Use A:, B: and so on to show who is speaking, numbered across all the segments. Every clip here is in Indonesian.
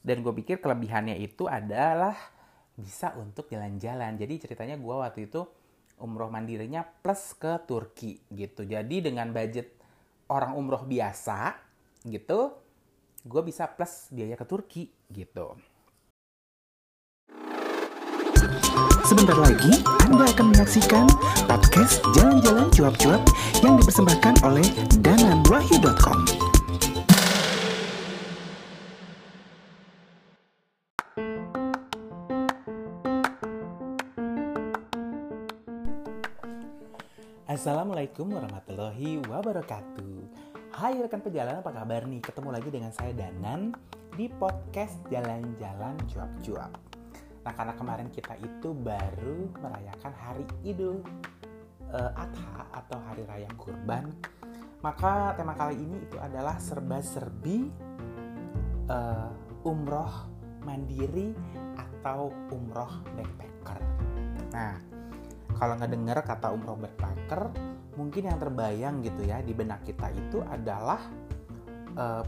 A: Dan gue pikir kelebihannya itu adalah bisa untuk jalan-jalan. Jadi ceritanya gue waktu itu umroh mandirinya plus ke Turki gitu. Jadi dengan budget orang umroh biasa gitu, gue bisa plus biaya ke Turki gitu.
B: Sebentar lagi Anda akan menyaksikan podcast Jalan-Jalan Cuap-Cuap yang dipersembahkan oleh dananwahyu.com.
A: Assalamualaikum warahmatullahi wabarakatuh. Hai rekan pejalan apa kabar nih? Ketemu lagi dengan saya Danan Di podcast Jalan-Jalan Cuap-Cuap. Nah karena kemarin kita itu baru merayakan hari Idul uh, Adha Atau Hari Raya Kurban Maka tema kali ini itu adalah serba-serbi uh, Umroh mandiri atau umroh backpacker. Nah kalau nggak dengar kata umroh backpacker, mungkin yang terbayang gitu ya di benak kita itu adalah uh,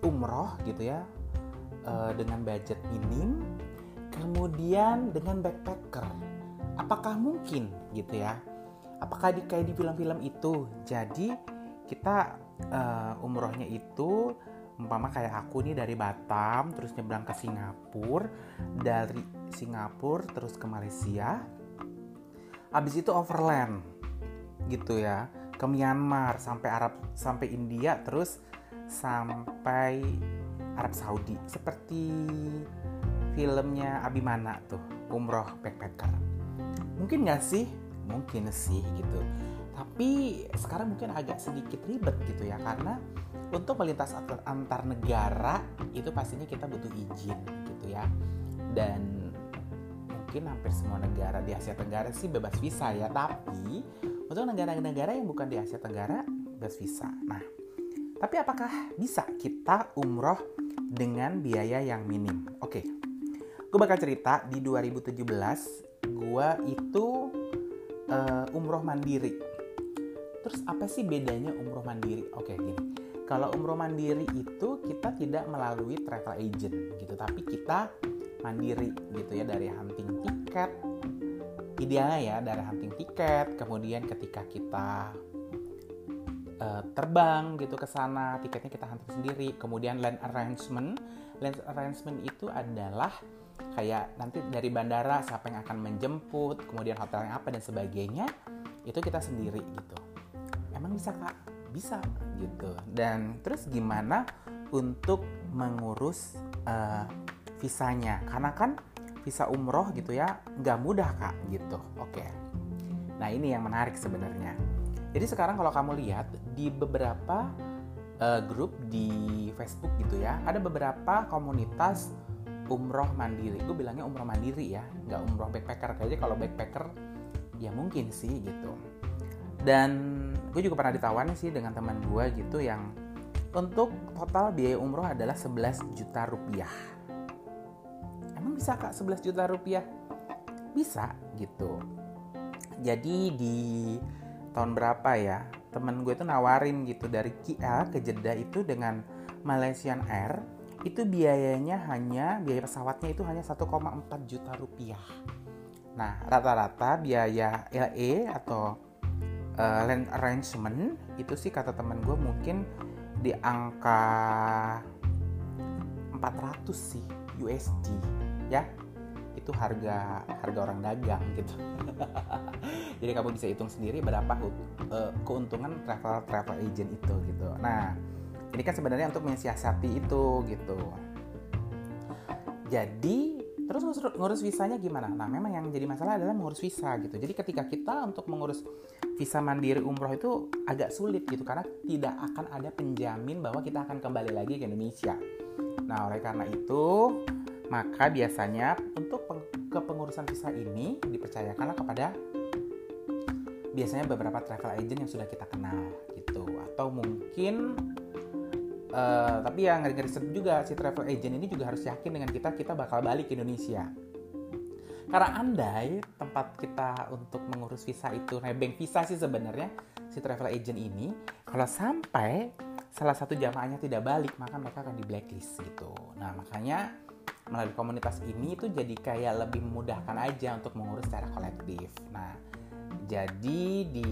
A: umroh gitu ya uh, dengan budget minim, kemudian dengan backpacker. Apakah mungkin gitu ya? Apakah di, kayak di film-film itu? Jadi kita uh, umrohnya itu umpama kayak aku nih dari Batam terus nyebrang ke Singapura, dari Singapura terus ke Malaysia, habis itu overland gitu ya. Ke Myanmar sampai Arab sampai India terus sampai Arab Saudi. Seperti filmnya Abimana tuh umroh backpacker mungkin nggak sih? Mungkin sih gitu. Tapi sekarang mungkin agak sedikit ribet gitu ya. Karena untuk melintas antar negara itu pastinya kita butuh izin gitu ya. Dan mungkin hampir semua negara di Asia Tenggara sih bebas visa ya tapi untuk negara-negara yang bukan di Asia Tenggara bebas visa. Nah tapi apakah bisa kita umroh dengan biaya yang minim? Oke gue bakal cerita di 2017 gue itu uh, umroh mandiri. Terus apa sih bedanya umroh mandiri? Oke gini. Kalau umroh mandiri itu kita tidak melalui travel agent gitu tapi kita mandiri gitu ya dari hunting tiket. Idealnya ya dari hunting tiket kemudian ketika kita uh, terbang gitu ke sana tiketnya kita hunting sendiri. Kemudian land arrangement. Land arrangement itu adalah kayak nanti dari bandara siapa yang akan menjemput kemudian hotel yang apa dan sebagainya itu kita sendiri gitu. Emang bisa kak? Bisa gitu. Dan terus gimana untuk mengurus uh, visanya karena kan visa umroh gitu ya nggak mudah kak gitu. Oke. Nah ini yang menarik sebenarnya. Jadi sekarang kalau kamu lihat di beberapa uh, grup di Facebook gitu ya ada beberapa komunitas umroh mandiri. Gue bilangnya umroh mandiri ya nggak umroh backpacker. Kayaknya kalau backpacker ya mungkin sih gitu. Dan gue juga pernah ditawarin sih dengan teman gue gitu yang untuk total biaya umroh adalah 11 juta rupiah bisa kak 11 juta rupiah? Bisa gitu. Jadi di tahun berapa ya temen gue tuh nawarin gitu dari KL ke Jeddah itu dengan Malaysian Air itu biayanya hanya biaya pesawatnya itu hanya 1,4 juta rupiah. Nah rata-rata biaya LE atau uh, land arrangement itu sih kata temen gue mungkin di angka 400 sih USD ya itu harga harga orang dagang gitu. Jadi kamu bisa hitung sendiri berapa uh, keuntungan travel travel agent itu gitu. Nah ini kan sebenarnya untuk mensiasati itu gitu. Jadi terus ngurus, ngurus visanya gimana? Nah memang yang jadi masalah adalah mengurus visa gitu. Jadi ketika kita untuk mengurus visa mandiri umroh itu agak sulit gitu karena tidak akan ada penjamin bahwa kita akan kembali lagi ke Indonesia. Nah oleh karena itu maka biasanya untuk kepengurusan visa ini dipercayakanlah kepada biasanya beberapa travel agent yang sudah kita kenal gitu. Atau mungkin uh, tapi yang ngeri-ngeri juga si travel agent ini juga harus yakin dengan kita kita bakal balik ke Indonesia. Karena andai tempat kita untuk mengurus visa itu nebeng visa sih sebenarnya si travel agent ini kalau sampai salah satu jamaahnya tidak balik maka mereka akan di blacklist gitu. Nah makanya melalui komunitas ini tuh jadi kayak lebih memudahkan aja untuk mengurus secara kolektif. Nah jadi di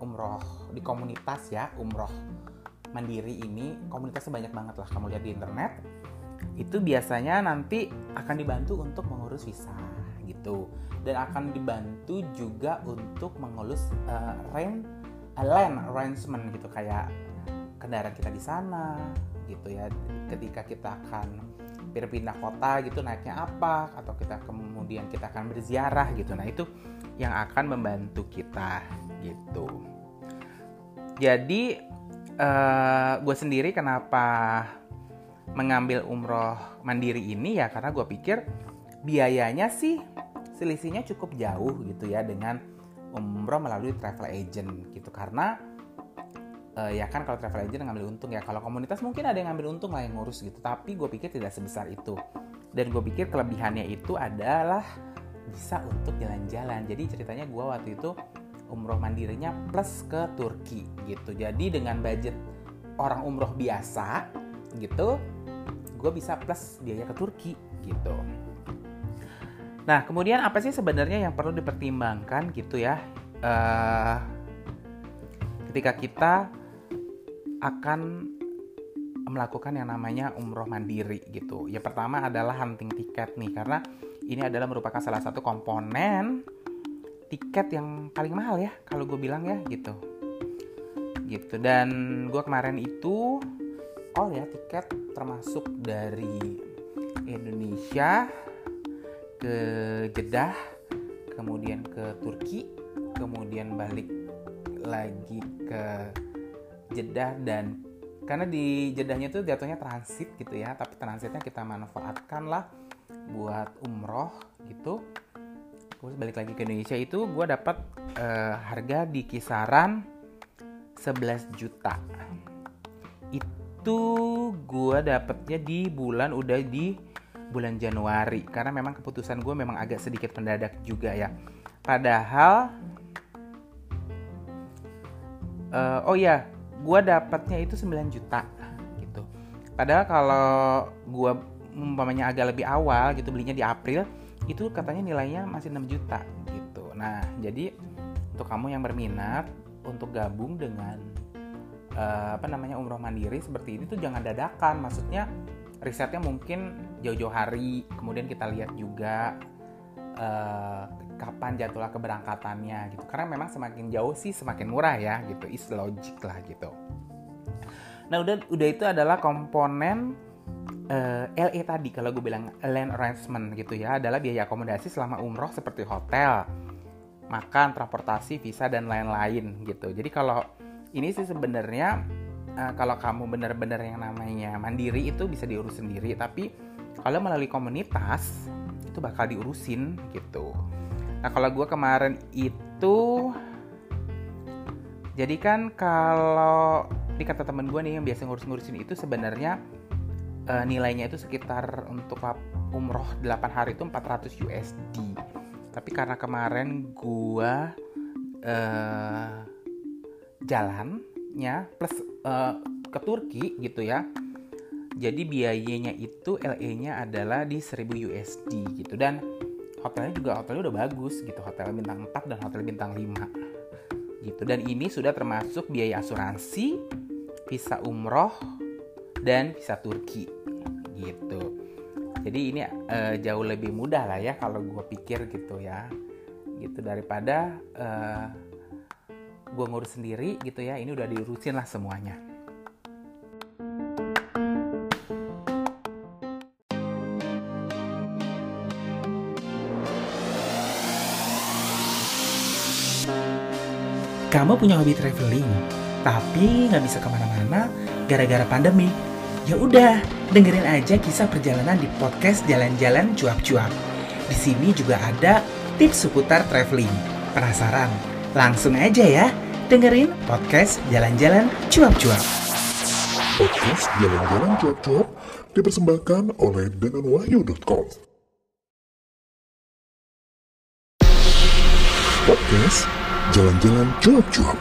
A: umroh di komunitas ya umroh mandiri ini komunitasnya banyak banget lah. Kamu lihat di internet itu biasanya nanti akan dibantu untuk mengurus visa gitu. Dan akan dibantu juga untuk mengurus uh, rent uh, land arrangement gitu. Kayak kendaraan kita di sana gitu ya. Ketika kita akan berpindah kota gitu naiknya apa atau kita kemudian kita akan berziarah gitu. Nah itu yang akan membantu kita gitu. Jadi uh, eh, gue sendiri kenapa mengambil umroh mandiri ini ya karena gue pikir biayanya sih selisihnya cukup jauh gitu ya dengan umroh melalui travel agent gitu. Karena uh, ya kan kalau travel agent ngambil untung ya. Kalau komunitas mungkin ada yang ngambil untung lah yang ngurus gitu. Tapi gue pikir tidak sebesar itu. Dan gue pikir kelebihannya itu adalah bisa untuk jalan-jalan. Jadi ceritanya gue waktu itu umroh mandirinya plus ke Turki gitu. Jadi dengan budget orang umroh biasa gitu gue bisa plus biaya ke Turki gitu. Nah kemudian apa sih sebenarnya yang perlu dipertimbangkan gitu ya? Uh, ketika kita akan melakukan yang namanya umroh mandiri gitu. Ya pertama adalah hunting tiket nih karena ini adalah merupakan salah satu komponen tiket yang paling mahal ya kalau gue bilang ya gitu gitu dan gue kemarin itu oh ya tiket termasuk dari Indonesia ke Jeddah kemudian ke Turki kemudian balik lagi ke Jeddah dan karena di Jeddahnya itu jatuhnya transit gitu ya tapi transitnya kita manfaatkan lah buat umroh gitu. Terus balik lagi ke Indonesia itu gue dapat uh, harga di kisaran 11 juta. Itu gue dapetnya di bulan udah di bulan Januari. Karena memang keputusan gue memang agak sedikit mendadak juga ya. Padahal uh, oh ya gue dapatnya itu 9 juta gitu padahal kalau gue umpamanya agak lebih awal gitu belinya di April itu katanya nilainya masih 6 juta gitu. Nah, jadi untuk kamu yang berminat untuk gabung dengan uh, apa namanya umroh mandiri seperti ini tuh jangan dadakan. Maksudnya risetnya mungkin jauh-jauh hari, kemudian kita lihat juga uh, kapan jadwal keberangkatannya gitu. Karena memang semakin jauh sih semakin murah ya gitu. Is logic lah gitu. Nah, udah udah itu adalah komponen uh, eh, LE tadi kalau gue bilang land arrangement gitu ya adalah biaya akomodasi selama umroh seperti hotel, makan, transportasi, visa dan lain-lain gitu. Jadi kalau ini sih sebenarnya uh, kalau kamu benar-benar yang namanya mandiri itu bisa diurus sendiri, tapi kalau melalui komunitas itu bakal diurusin gitu. Nah kalau gue kemarin itu jadi kan kalau di kata temen gue nih yang biasa ngurus-ngurusin itu sebenarnya uh, nilainya itu sekitar untuk umroh 8 hari itu 400 USD. Tapi karena kemarin gua uh, jalannya plus uh, ke Turki gitu ya. Jadi biayanya itu LE-nya adalah di 1000 USD gitu dan hotelnya juga hotelnya udah bagus gitu. Hotel bintang 4 dan hotel bintang 5 gitu. Dan ini sudah termasuk biaya asuransi, visa umroh, dan visa Turki gitu jadi ini uh, jauh lebih mudah lah ya kalau gue pikir gitu ya gitu daripada uh, eh, gue ngurus sendiri gitu ya ini udah diurusin lah semuanya
B: Kamu punya hobi traveling, tapi nggak bisa ke mana-mana gara-gara pandemi Ya udah, dengerin aja kisah perjalanan di podcast Jalan-Jalan Cuap-Cuap. Di sini juga ada tips seputar traveling. Penasaran? Langsung aja ya, dengerin podcast Jalan-Jalan Cuap-Cuap.
C: Podcast Jalan-Jalan Cuap-Cuap dipersembahkan oleh denganwahyu.com. Podcast jalan-jalan cuap-cuap.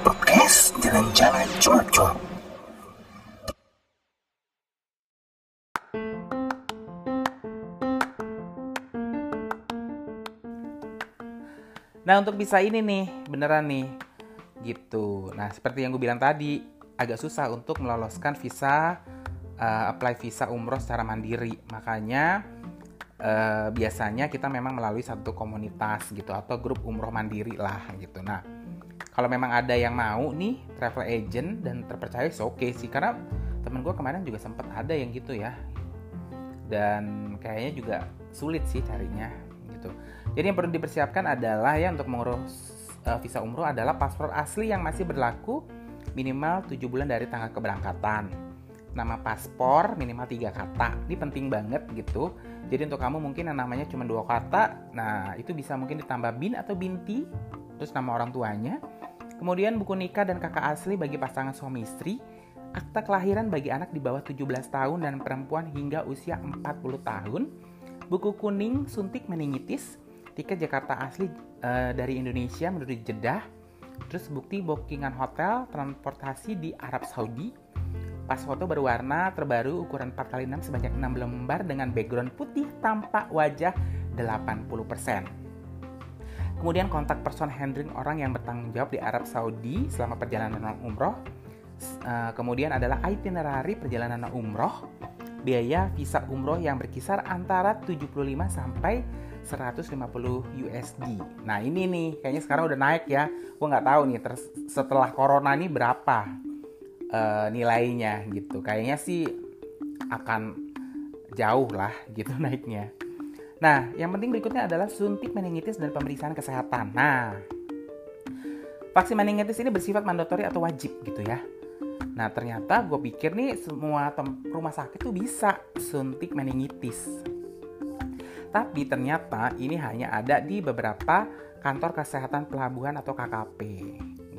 B: Podcast jalan-jalan cuap-cuap.
A: Nah untuk bisa ini nih, beneran nih, gitu. Nah seperti yang gue bilang tadi, agak susah untuk meloloskan visa, uh, apply visa umroh secara mandiri. Makanya uh, biasanya kita memang melalui satu komunitas gitu atau grup umroh mandiri lah gitu. Nah kalau memang ada yang mau nih travel agent dan terpercaya oke okay sih. Karena temen gue kemarin juga sempat ada yang gitu ya. Dan kayaknya juga sulit sih carinya gitu. Jadi yang perlu dipersiapkan adalah ya untuk mengurus uh, visa umroh adalah paspor asli yang masih berlaku minimal 7 bulan dari tanggal keberangkatan. Nama paspor minimal tiga kata. Ini penting banget gitu jadi untuk kamu mungkin yang namanya cuma dua kata nah itu bisa mungkin ditambah bin atau binti terus nama orang tuanya. Kemudian buku nikah dan kakak asli bagi pasangan suami istri, akta kelahiran bagi anak di bawah 17 tahun dan perempuan hingga usia 40 tahun, buku kuning suntik meningitis, tiket Jakarta asli e, dari Indonesia menuju Jeddah, terus bukti bookingan hotel, transportasi di Arab Saudi, pas foto berwarna terbaru ukuran 4x6 sebanyak 6 lembar dengan background putih tampak wajah 80%. Kemudian kontak person handling orang yang bertanggung jawab di Arab Saudi selama perjalanan umroh. Uh, kemudian adalah itinerary perjalanan umroh, biaya visa umroh yang berkisar antara 75 sampai 150 USD. Nah ini nih, kayaknya sekarang udah naik ya. Gue nggak tahu nih setelah corona ini berapa uh, nilainya gitu. Kayaknya sih akan jauh lah gitu naiknya. Nah, yang penting berikutnya adalah suntik meningitis dan pemeriksaan kesehatan. Nah, vaksin meningitis ini bersifat mandatori atau wajib gitu ya. Nah, ternyata gue pikir nih semua rumah sakit tuh bisa suntik meningitis. Tapi ternyata ini hanya ada di beberapa kantor kesehatan pelabuhan atau KKP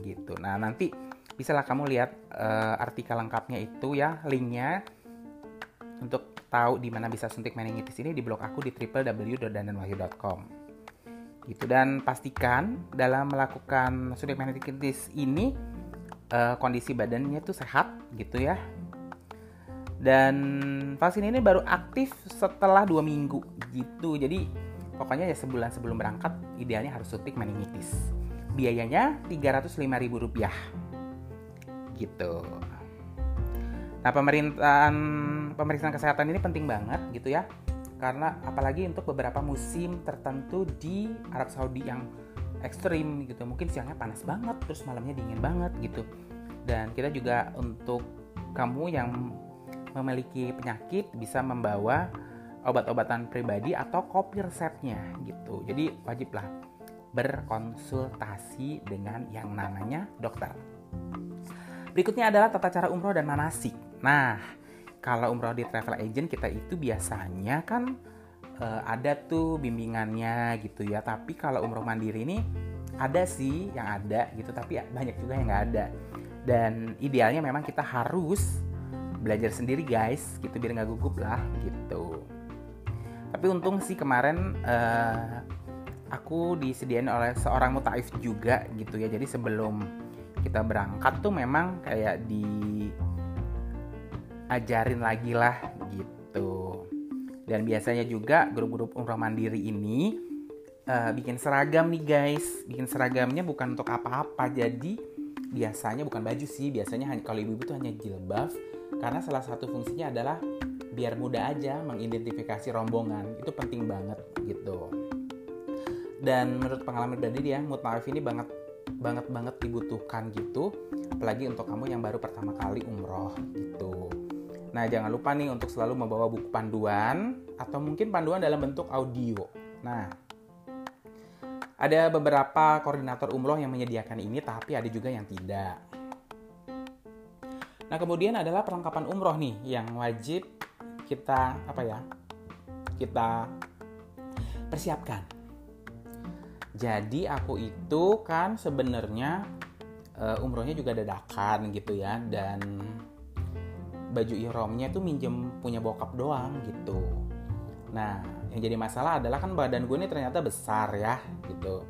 A: gitu. Nah, nanti bisalah kamu lihat uh, artikel lengkapnya itu ya, linknya untuk tahu di mana bisa suntik meningitis ini di blog aku di www.dandanwahyu.com. Gitu dan pastikan dalam melakukan suntik meningitis ini uh, kondisi badannya tuh sehat gitu ya. Dan vaksin ini baru aktif setelah dua minggu gitu. Jadi pokoknya ya sebulan sebelum berangkat idealnya harus suntik meningitis. Biayanya Rp305.000 gitu. Nah, pemerintahan pemeriksaan kesehatan ini penting banget gitu ya. Karena apalagi untuk beberapa musim tertentu di Arab Saudi yang ekstrim gitu. Mungkin siangnya panas banget, terus malamnya dingin banget gitu. Dan kita juga untuk kamu yang memiliki penyakit bisa membawa obat-obatan pribadi atau kopi resepnya gitu. Jadi wajiblah berkonsultasi dengan yang namanya dokter. Berikutnya adalah tata cara umroh dan manasik. Nah, kalau umroh di travel agent kita itu biasanya kan uh, ada tuh bimbingannya gitu ya. Tapi kalau umroh mandiri ini ada sih yang ada gitu, tapi banyak juga yang nggak ada. Dan idealnya memang kita harus belajar sendiri guys, gitu biar nggak gugup lah gitu. Tapi untung sih kemarin uh, aku disediain oleh seorang mutaif juga gitu ya. Jadi sebelum kita berangkat tuh memang kayak di ajarin lagi lah gitu. Dan biasanya juga grup-grup umroh mandiri ini uh, bikin seragam nih guys. Bikin seragamnya bukan untuk apa-apa jadi biasanya bukan baju sih biasanya hanya kalau ibu-ibu tuh hanya jilbab karena salah satu fungsinya adalah biar mudah aja mengidentifikasi rombongan. Itu penting banget gitu. Dan menurut pengalaman pribadi dia mutma'if ini banget banget banget dibutuhkan gitu apalagi untuk kamu yang baru pertama kali umroh gitu Nah, jangan lupa nih untuk selalu membawa buku panduan atau mungkin panduan dalam bentuk audio. Nah, ada beberapa koordinator umroh yang menyediakan ini, tapi ada juga yang tidak. Nah, kemudian adalah perlengkapan umroh nih yang wajib kita apa ya? Kita persiapkan. Jadi aku itu kan sebenarnya uh, umrohnya juga dadakan gitu ya dan baju ihromnya tuh minjem punya bokap doang gitu. Nah yang jadi masalah adalah kan badan gue ini ternyata besar ya gitu.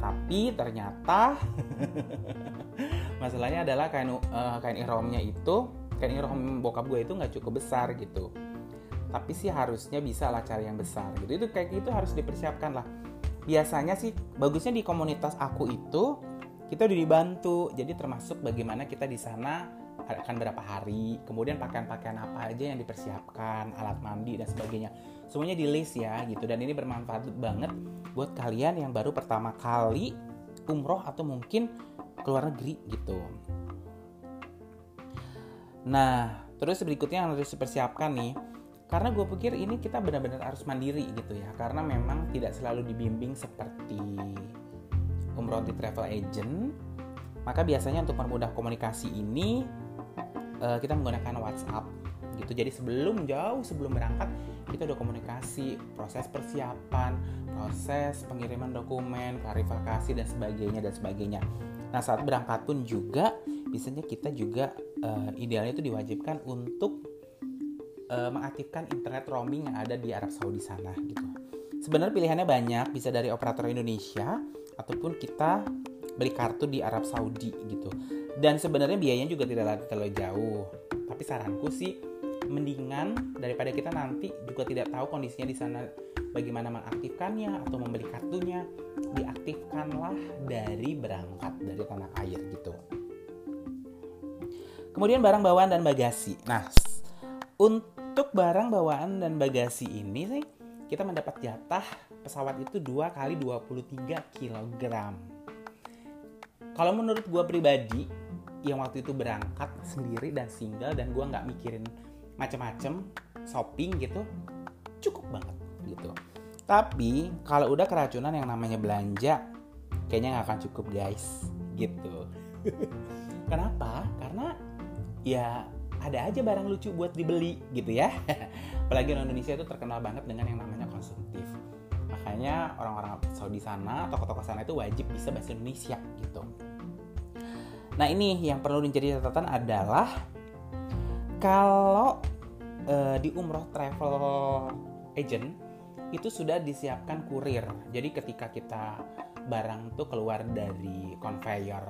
A: Tapi ternyata masalahnya adalah kain uh, kain ihromnya itu kain ihrom bokap gue itu nggak cukup besar gitu. Tapi sih harusnya bisa lah cari yang besar gitu. Itu kayak gitu harus dipersiapkan lah biasanya sih bagusnya di komunitas aku itu kita udah dibantu. Jadi termasuk bagaimana kita di sana akan berapa hari kemudian pakaian-pakaian apa aja yang dipersiapkan alat mandi dan sebagainya. Semuanya di list ya gitu. Dan ini bermanfaat banget buat kalian yang baru pertama kali umroh atau mungkin keluar negeri gitu. Nah terus berikutnya yang harus dipersiapkan nih karena gue pikir ini kita benar-benar harus mandiri gitu ya. Karena memang tidak selalu dibimbing seperti umroh di travel agent. Maka biasanya untuk mempermudah komunikasi ini uh, kita menggunakan WhatsApp gitu. Jadi sebelum jauh sebelum berangkat kita udah komunikasi proses persiapan proses pengiriman dokumen klarifikasi dan sebagainya dan sebagainya. Nah saat berangkat pun juga biasanya kita juga uh, idealnya itu diwajibkan untuk uh, mengaktifkan internet roaming yang ada di Arab Saudi sana gitu. Sebenarnya pilihannya banyak, bisa dari operator Indonesia ataupun kita beli kartu di Arab Saudi gitu. Dan sebenarnya biayanya juga tidak terlalu jauh. Tapi saranku sih mendingan daripada kita nanti juga tidak tahu kondisinya di sana bagaimana mengaktifkannya atau membeli kartunya, diaktifkanlah dari berangkat dari tanah air gitu. Kemudian barang bawaan dan bagasi. Nah, untuk barang bawaan dan bagasi ini sih kita mendapat jatah pesawat itu 2 kali 23 kg. Kalau menurut gue pribadi yang waktu itu berangkat sendiri dan single dan gue nggak mikirin macem-macem shopping gitu cukup banget gitu. Tapi kalau udah keracunan yang namanya belanja kayaknya nggak akan cukup guys gitu. Kenapa? Karena ya ada aja barang lucu buat dibeli gitu ya. Apalagi orang Indonesia itu terkenal banget dengan yang namanya konsumtif. Makanya orang-orang Saudi sana, toko-toko sana itu wajib bisa bahasa Indonesia gitu. Nah ini yang perlu menjadi catatan adalah kalau e, di umroh travel agent itu sudah disiapkan kurir. Jadi ketika kita barang tuh keluar dari conveyor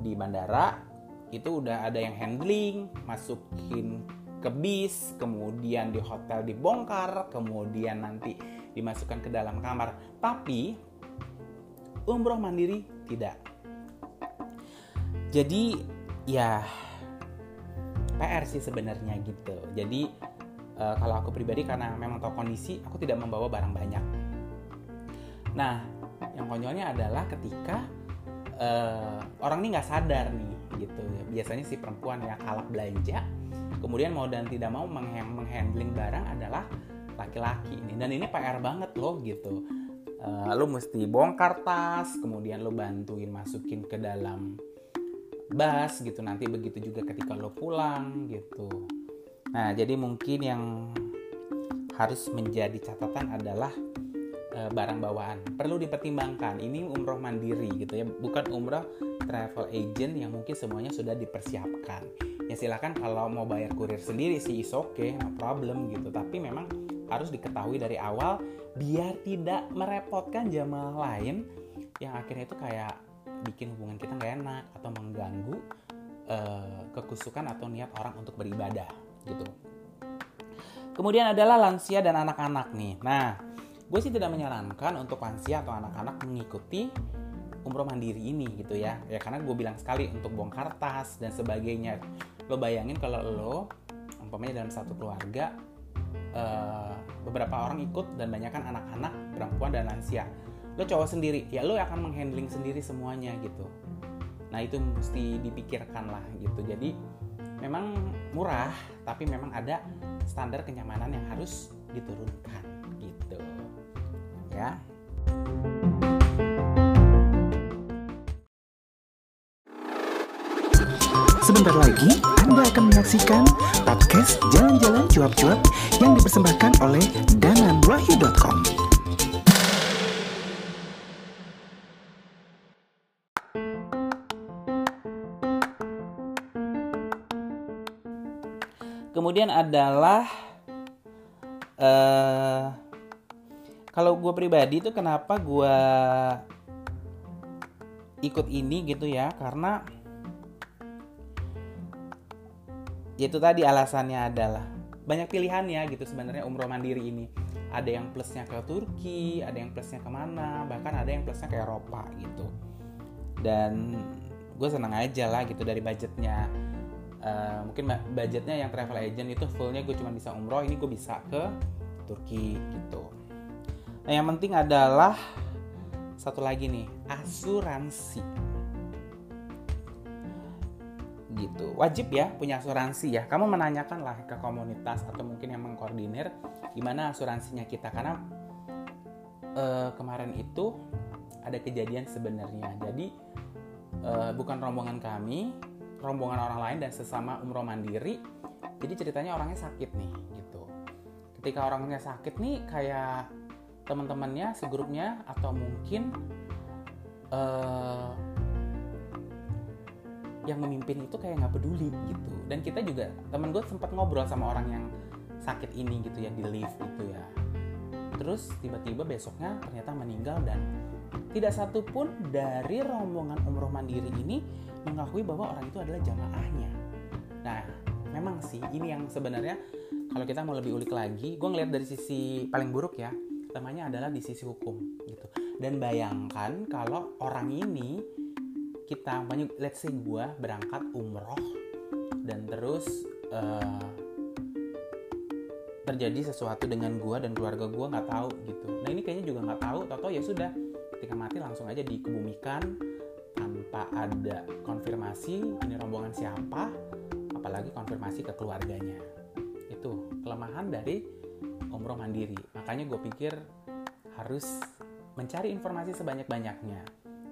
A: di bandara itu udah ada yang handling, masukin ke bis, kemudian di hotel dibongkar, kemudian nanti dimasukkan ke dalam kamar. Tapi umroh mandiri tidak. Jadi ya PR sih sebenarnya gitu. Jadi uh, kalau aku pribadi karena memang tahu kondisi, aku tidak membawa barang banyak. Nah, yang konyolnya adalah ketika uh, orang ini nggak sadar nih gitu. Biasanya si perempuan yang kalah belanja kemudian mau dan tidak mau menghandling barang adalah laki-laki ini. Dan ini PR banget loh gitu. Uh, lo mesti bongkar tas kemudian lo bantuin masukin ke dalam bas gitu. Nanti begitu juga ketika lo pulang gitu. Nah jadi mungkin yang harus menjadi catatan adalah uh, barang bawaan. Perlu dipertimbangkan. Ini umroh mandiri gitu ya bukan umroh travel agent yang mungkin semuanya sudah dipersiapkan. Ya silakan kalau mau bayar kurir sendiri sih is oke okay, no problem gitu. Tapi memang harus diketahui dari awal biar tidak merepotkan jamaah lain yang akhirnya itu kayak bikin hubungan kita nggak enak atau mengganggu uh, kekusukan atau niat orang untuk beribadah gitu. Kemudian adalah lansia dan anak-anak nih. Nah gue sih tidak menyarankan untuk lansia atau anak-anak mengikuti umroh mandiri ini gitu ya. Ya karena gue bilang sekali untuk bongkar tas dan sebagainya. Lo bayangin kalau lo umpamanya dalam satu keluarga uh, beberapa orang ikut dan banyak kan anak-anak perempuan dan lansia. Lo cowok sendiri ya lo akan menghandling sendiri semuanya gitu. Nah itu mesti dipikirkan lah gitu. Jadi memang murah tapi memang ada standar kenyamanan yang harus diturunkan ya
B: Sebentar lagi Anda akan menyaksikan podcast Jalan-Jalan Cuap-Cuap yang dipersembahkan oleh dananwahyu.com.
A: Kemudian adalah uh, kalau gue pribadi itu kenapa gue ikut ini gitu ya? Karena itu tadi alasannya adalah banyak pilihannya gitu sebenarnya umroh mandiri ini. Ada yang plusnya ke Turki ada yang plusnya ke mana bahkan ada yang plusnya ke Eropa gitu. Dan gue senang aja lah gitu dari budgetnya. Uh, mungkin budgetnya yang travel agent itu fullnya gue cuma bisa umroh ini gue bisa ke Turki gitu nah yang penting adalah satu lagi nih asuransi. Gitu. Wajib ya punya asuransi ya. Kamu menanyakan lah ke komunitas atau mungkin yang mengkoordinir gimana asuransinya kita. Karena uh, kemarin itu ada kejadian sebenarnya. Jadi uh, bukan rombongan kami rombongan orang lain dan sesama umroh mandiri. Jadi ceritanya orangnya sakit nih gitu. Ketika orangnya sakit nih kayak teman-temannya segrupnya atau mungkin uh, yang memimpin itu kayak nggak peduli gitu. Dan kita juga temen gue sempat ngobrol sama orang yang sakit ini gitu ya di lift gitu ya. Terus tiba-tiba besoknya ternyata meninggal dan tidak satu pun dari rombongan umroh mandiri ini mengakui bahwa orang itu adalah jamaahnya. Nah memang sih ini yang sebenarnya kalau kita mau lebih ulik lagi gue ngeliat dari sisi paling buruk ya namanya adalah di sisi hukum gitu. Dan bayangkan kalau orang ini kita banyak let's say gue berangkat umroh dan terus uh, terjadi sesuatu dengan gue dan keluarga gue nggak tahu gitu. Nah ini kayaknya juga nggak tahu atau ya sudah ketika mati langsung aja dikebumikan tanpa ada konfirmasi ini rombongan siapa apalagi konfirmasi ke keluarganya. Itu kelemahan dari umroh mandiri. Makanya gue pikir harus mencari informasi sebanyak-banyaknya.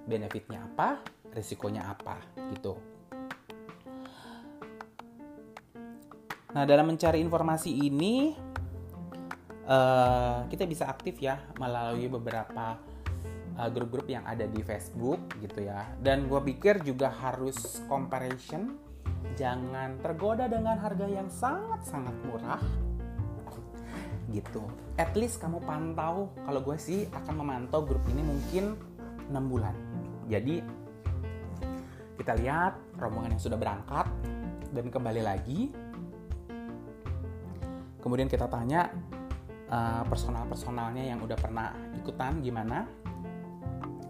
A: Benefitnya apa? Risikonya apa? Gitu. Nah dalam mencari informasi ini uh, kita bisa aktif ya melalui beberapa uh, grup-grup yang ada di Facebook gitu ya. Dan gue pikir juga harus comparison, jangan tergoda dengan harga yang sangat-sangat murah gitu. At least kamu pantau, kalau gue sih akan memantau grup ini mungkin 6 bulan. Jadi kita lihat rombongan yang sudah berangkat dan kembali lagi. Kemudian kita tanya uh, personal-personalnya yang udah pernah ikutan gimana,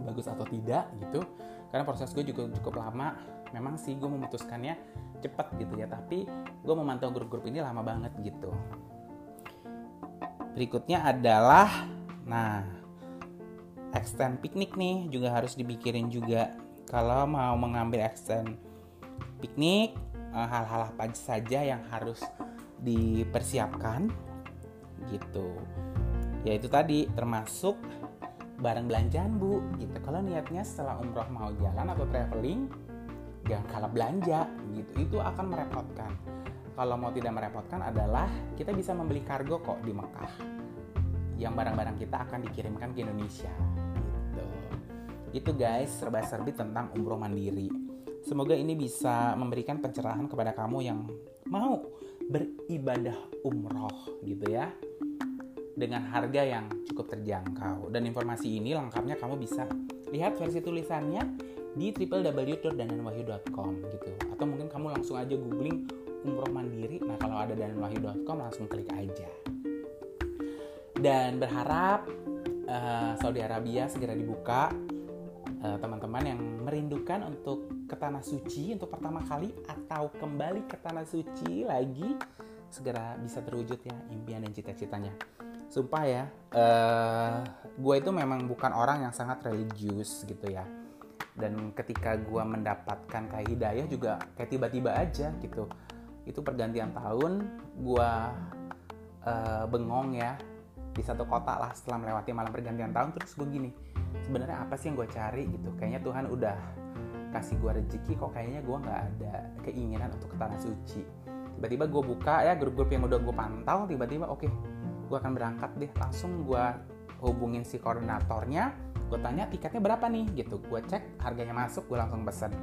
A: bagus atau tidak gitu. Karena proses gue juga cukup lama. Memang sih gue memutuskannya cepet gitu ya, tapi gue memantau grup-grup ini lama banget gitu. Berikutnya adalah, nah, extend piknik nih juga harus dipikirin juga. Kalau mau mengambil extend piknik eh, hal-hal apa saja yang harus dipersiapkan gitu. Ya itu tadi termasuk barang belanjaan bu gitu. Kalau niatnya setelah umroh mau jalan atau traveling jangan kalah belanja gitu. Itu akan merepotkan kalau mau tidak merepotkan adalah kita bisa membeli kargo kok di Mekah. Yang barang-barang kita akan dikirimkan ke Indonesia. Itu guys. Serba-serbi tentang umroh mandiri. Semoga ini bisa memberikan pencerahan kepada kamu yang mau beribadah umroh gitu ya. Dengan harga yang cukup terjangkau. Dan informasi ini lengkapnya kamu bisa lihat versi tulisannya di www.dananwahyu.com gitu. Atau mungkin kamu langsung aja googling umroh mandiri nah kalau ada dananwahyu.com langsung klik aja dan berharap uh, Saudi Arabia segera dibuka Eh, teman-teman uh, yang merindukan untuk ke tanah suci untuk pertama kali atau kembali ke tanah suci lagi segera bisa terwujud ya impian dan cita-citanya. Sumpah ya, uh, eh, gue itu memang bukan orang yang sangat religius gitu ya. Dan ketika gue mendapatkan kayak hidayah juga kayak tiba-tiba aja gitu. Itu pergantian tahun, gue uh, bengong ya di satu kota lah setelah melewati malam pergantian tahun. Terus gue gini sebenarnya apa sih yang gue cari? Gitu. Kayaknya Tuhan udah kasih gue rezeki kok kayaknya gue nggak ada keinginan untuk ke tanah suci. Tiba-tiba gue buka ya grup-grup yang udah gue pantau tiba-tiba oke okay, gue akan berangkat deh. Langsung gue hubungin si koordinatornya gue tanya tiketnya berapa nih? Gitu. Gue cek harganya masuk gue langsung pesen.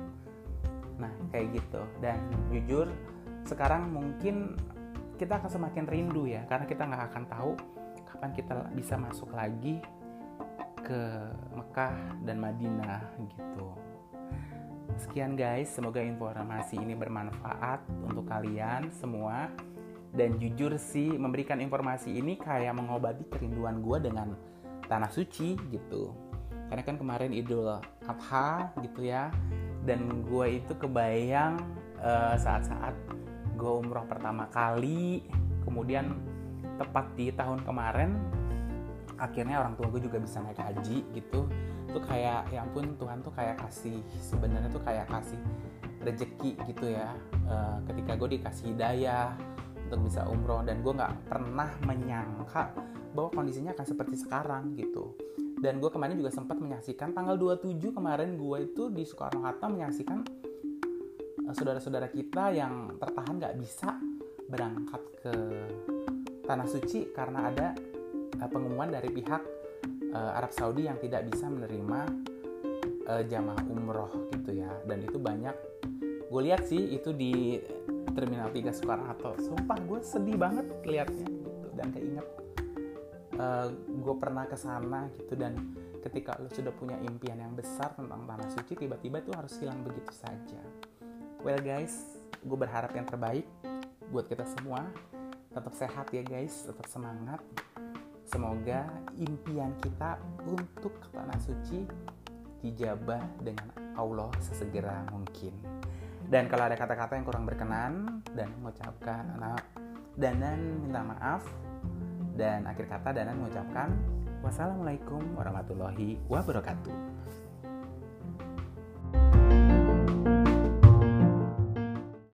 A: Nah kayak gitu. Dan jujur sekarang mungkin kita akan semakin rindu ya karena kita nggak akan tahu kapan kita bisa masuk lagi ke Mekah dan Madinah gitu. Sekian guys, semoga informasi ini bermanfaat untuk kalian semua. dan jujur sih memberikan informasi ini kayak mengobati kerinduan gue dengan tanah suci gitu karena kan kemarin Idul Adha gitu ya dan gue itu kebayang uh, saat-saat gue umroh pertama kali kemudian tepat di tahun kemarin akhirnya orang tua gue juga bisa naik haji gitu. Tuh kayak ya ampun Tuhan tuh kayak kasih sebenarnya tuh kayak kasih rezeki gitu ya. Uh, ketika gue dikasih hidayah untuk bisa umroh dan gue nggak pernah menyangka bahwa kondisinya akan seperti sekarang gitu. Dan gue kemarin juga sempat menyaksikan tanggal 27 kemarin gue itu di Soekarno Hatta menyaksikan saudara-saudara kita yang tertahan nggak bisa berangkat ke tanah suci karena ada uh, pengumuman dari pihak uh, Arab Saudi yang tidak bisa menerima jamaah umroh gitu ya. Dan itu banyak. Gue lihat sih itu di Terminal 3 Soekarno sumpah gue sedih banget liatnya gitu dan keinget uh, eh, gue pernah ke sana gitu. Dan ketika lo sudah punya impian yang besar tentang tanah suci tiba-tiba itu harus hilang begitu saja well guys gue berharap yang terbaik buat kita semua tetap sehat ya guys tetap semangat semoga impian kita untuk ke tanah suci dijabah dengan Allah sesegera mungkin. Dan kalau ada kata-kata yang kurang berkenan dan mengucapkan anak Danan minta maaf dan akhir kata Danan mengucapkan wassalamualaikum warahmatullahi wabarakatuh.